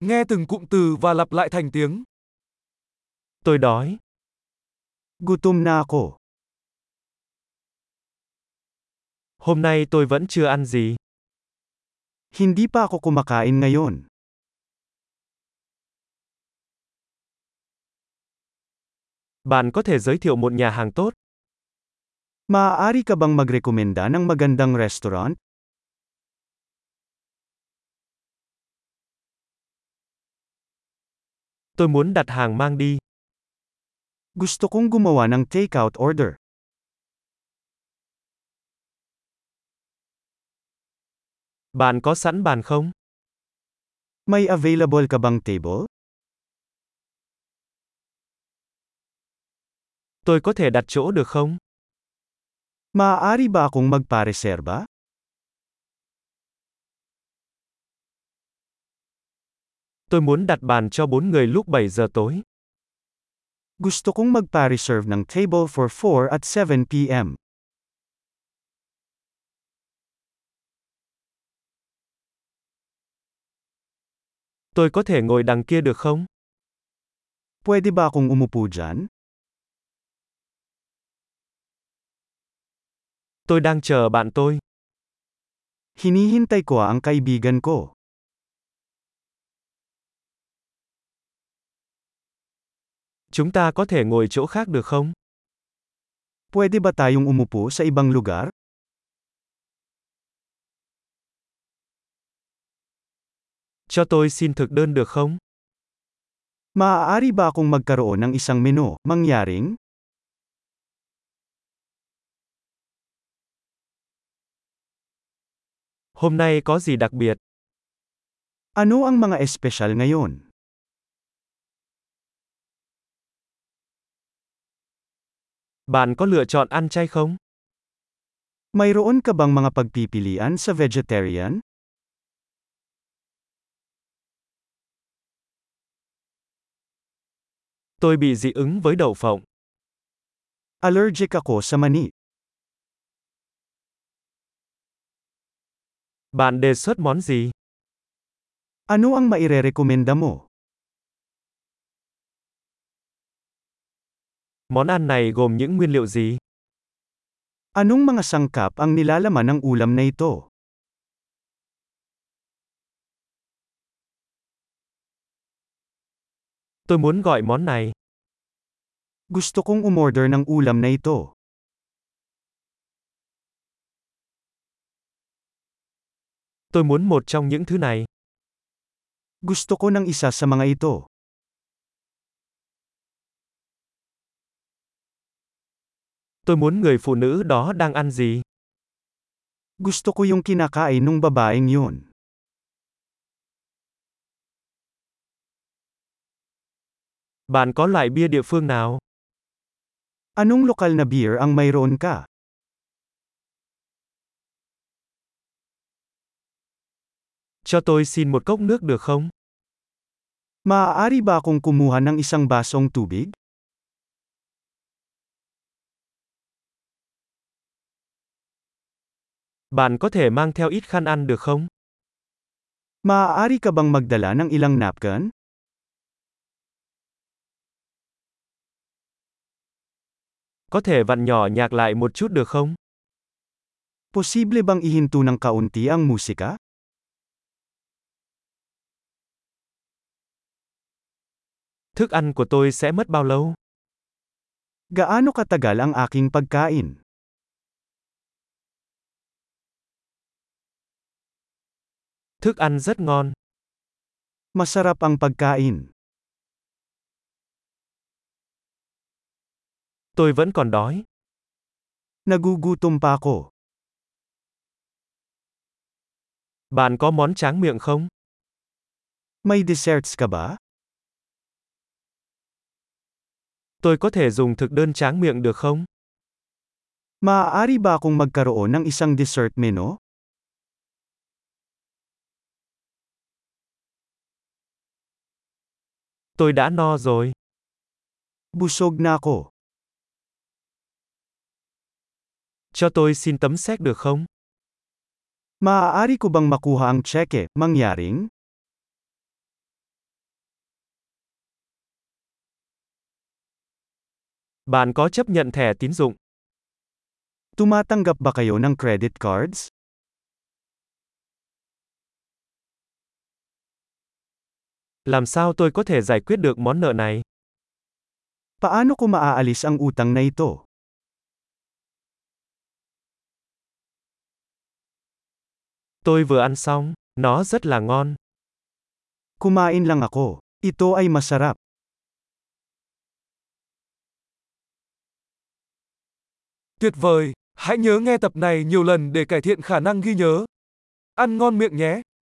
Nghe từng cụm từ và lặp lại thành tiếng. Tôi đói. Gutom na ako. Hôm nay tôi vẫn chưa ăn gì. Hindi pa ako kumakain ngayon. Bạn có thể giới thiệu một nhà hàng tốt. Maaari ka bang magrekomenda ng magandang restaurant? Tôi muốn đặt hàng mang đi. Gusto kong gumawa ng takeout order. Bạn có sẵn bàn không? May available ka bang table? Tôi có thể đặt chỗ được không? Maaari ba akong magpareserba? Tôi muốn đặt bàn cho 4 người lúc 7 giờ tối. Gusto kong magpa-reserve ng table for 4 at 7 p.m. Tôi có thể ngồi đằng kia được không? Pwede ba akong umupo dyan? Tôi đang chờ bạn tôi. Hinihintay ko ang kaibigan ko. Chúng ta có thể ngồi chỗ khác được không? Pwede ba tayong umupo sa ibang lugar? Cho tôi xin thực đơn được không? Maaari ba akong magkaroon ng isang menu, mangyaring? Hôm nay có gì đặc biệt? Ano ang mga espesyal ngayon? Bạn có lựa chọn ăn chay không? Mayroon ka bang mga pagpipilian sa vegetarian? Tôi bị dị ứng với đậu phộng. Allergic ako sa mani. Bạn đề xuất món gì? Ano ang mairerekomenda mo? Món ăn này gồm những nguyên liệu gì? Anong mga sangkap ang nilalaman ng ulam na ito? Tôi muốn gọi món này. Gusto kong umorder ng ulam na ito. Tôi muốn một trong những thứ này. Gusto ko ng isa sa mga ito. Tôi muốn người phụ nữ đó đang ăn gì? Gusto ko yung kinakain nung babaeng yun. Bạn có loại bia địa phương nào? Anong lokal na beer ang mayroon ka? Cho tôi xin một cốc nước được không? Maaari ba akong kumuha ng isang basong tubig? Bạn có thể mang theo ít khăn ăn được không? Maaari ka bang magdala ng ilang napkin? Có thể vặn nhỏ nhạc lại một chút được không? Posible bang ihinto ng kaunti ang musika? Thức ăn của tôi sẽ mất bao lâu? Gaano katagal ang aking pagkain? Thức ăn rất ngon. Masarap ang pagkain. Tôi vẫn còn đói. Nagugutom pa ako. Bạn có món tráng miệng không? May desserts ka ba? Tôi có thể dùng thực đơn tráng miệng được không? Maaari ba akong magkaroon ng isang dessert menu? Tôi đã no rồi. Busog na ako. Cho tôi xin tấm séc được không? Maaari ko bang makuha ang cheque, mangyaring? Bạn có chấp nhận thẻ tín dụng? Tumatanggap ba kayo ng credit cards? Làm sao tôi có thể giải quyết được món nợ này? Paano ko maaalis ang utang na ito? Tôi vừa ăn xong, nó rất là ngon. Kumain lang ako. Ito ay masarap. Tuyệt vời! Hãy nhớ nghe tập này nhiều lần để cải thiện khả năng ghi nhớ. Ăn ngon miệng nhé!